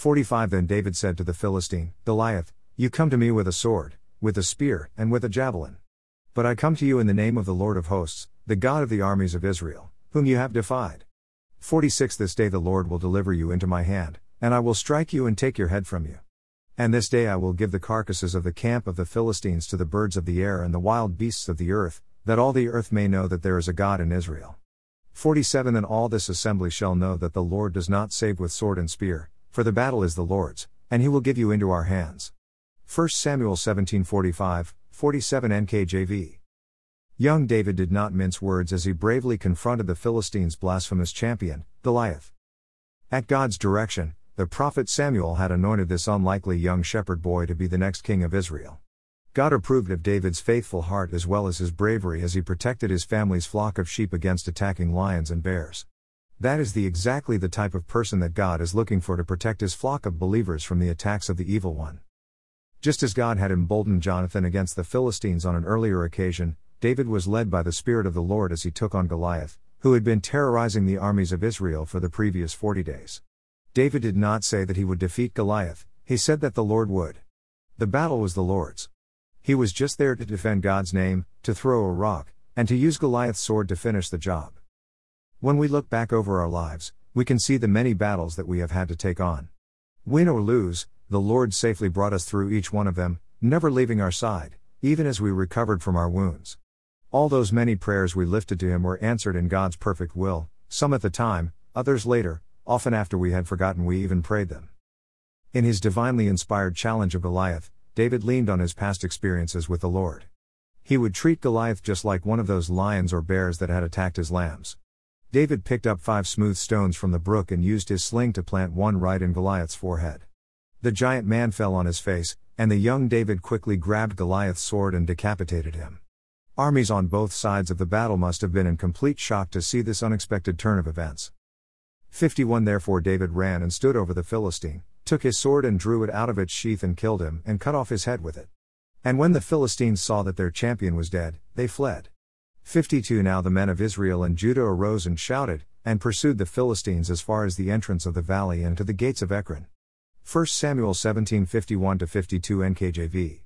45 Then David said to the Philistine, Goliath, You come to me with a sword, with a spear, and with a javelin. But I come to you in the name of the Lord of hosts, the God of the armies of Israel, whom you have defied. 46 This day the Lord will deliver you into my hand, and I will strike you and take your head from you. And this day I will give the carcasses of the camp of the Philistines to the birds of the air and the wild beasts of the earth, that all the earth may know that there is a God in Israel. 47 And all this assembly shall know that the Lord does not save with sword and spear, for the battle is the Lord's, and he will give you into our hands. 1 Samuel 17:45, 47 NKJV. Young David did not mince words as he bravely confronted the Philistines' blasphemous champion, Goliath. At God's direction, the prophet Samuel had anointed this unlikely young shepherd boy to be the next king of Israel. God approved of David's faithful heart as well as his bravery as he protected his family's flock of sheep against attacking lions and bears. That is the exactly the type of person that God is looking for to protect his flock of believers from the attacks of the evil one. Just as God had emboldened Jonathan against the Philistines on an earlier occasion, David was led by the Spirit of the Lord as he took on Goliath, who had been terrorizing the armies of Israel for the previous 40 days. David did not say that he would defeat Goliath, he said that the Lord would. The battle was the Lord's. He was just there to defend God's name, to throw a rock, and to use Goliath's sword to finish the job. When we look back over our lives, we can see the many battles that we have had to take on. Win or lose, the Lord safely brought us through each one of them, never leaving our side, even as we recovered from our wounds. All those many prayers we lifted to Him were answered in God's perfect will, some at the time, others later, often after we had forgotten we even prayed them. In his divinely inspired challenge of Goliath, David leaned on his past experiences with the Lord. He would treat Goliath just like one of those lions or bears that had attacked his lambs. David picked up five smooth stones from the brook and used his sling to plant one right in Goliath's forehead. The giant man fell on his face, and the young David quickly grabbed Goliath's sword and decapitated him. Armies on both sides of the battle must have been in complete shock to see this unexpected turn of events. 51 Therefore David ran and stood over the Philistine, took his sword and drew it out of its sheath and killed him, and cut off his head with it. And when the Philistines saw that their champion was dead, they fled. 52 Now the men of Israel and Judah arose and shouted, and pursued the Philistines as far as the entrance of the valley and to the gates of Ekron. 1 Samuel 17 51 52 NKJV.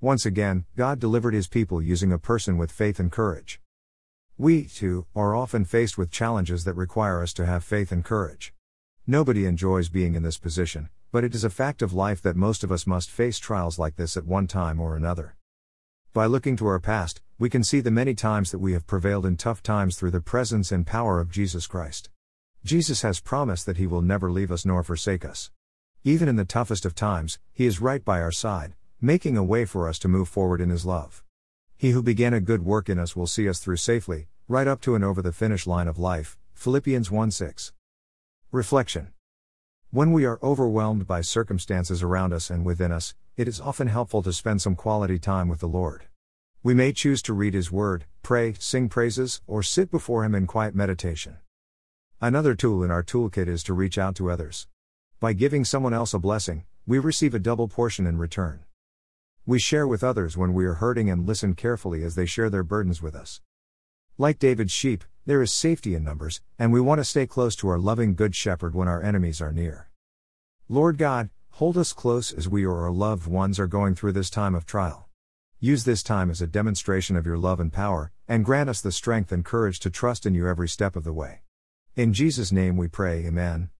Once again, God delivered his people using a person with faith and courage. We, too, are often faced with challenges that require us to have faith and courage. Nobody enjoys being in this position, but it is a fact of life that most of us must face trials like this at one time or another. By looking to our past, we can see the many times that we have prevailed in tough times through the presence and power of Jesus Christ. Jesus has promised that He will never leave us nor forsake us. Even in the toughest of times, He is right by our side, making a way for us to move forward in His love. He who began a good work in us will see us through safely, right up to and over the finish line of life. Philippians 1 6. Reflection When we are overwhelmed by circumstances around us and within us, it is often helpful to spend some quality time with the Lord. We may choose to read His Word, pray, sing praises, or sit before Him in quiet meditation. Another tool in our toolkit is to reach out to others. By giving someone else a blessing, we receive a double portion in return. We share with others when we are hurting and listen carefully as they share their burdens with us. Like David's sheep, there is safety in numbers, and we want to stay close to our loving Good Shepherd when our enemies are near. Lord God, hold us close as we or our loved ones are going through this time of trial. Use this time as a demonstration of your love and power, and grant us the strength and courage to trust in you every step of the way. In Jesus' name we pray, Amen.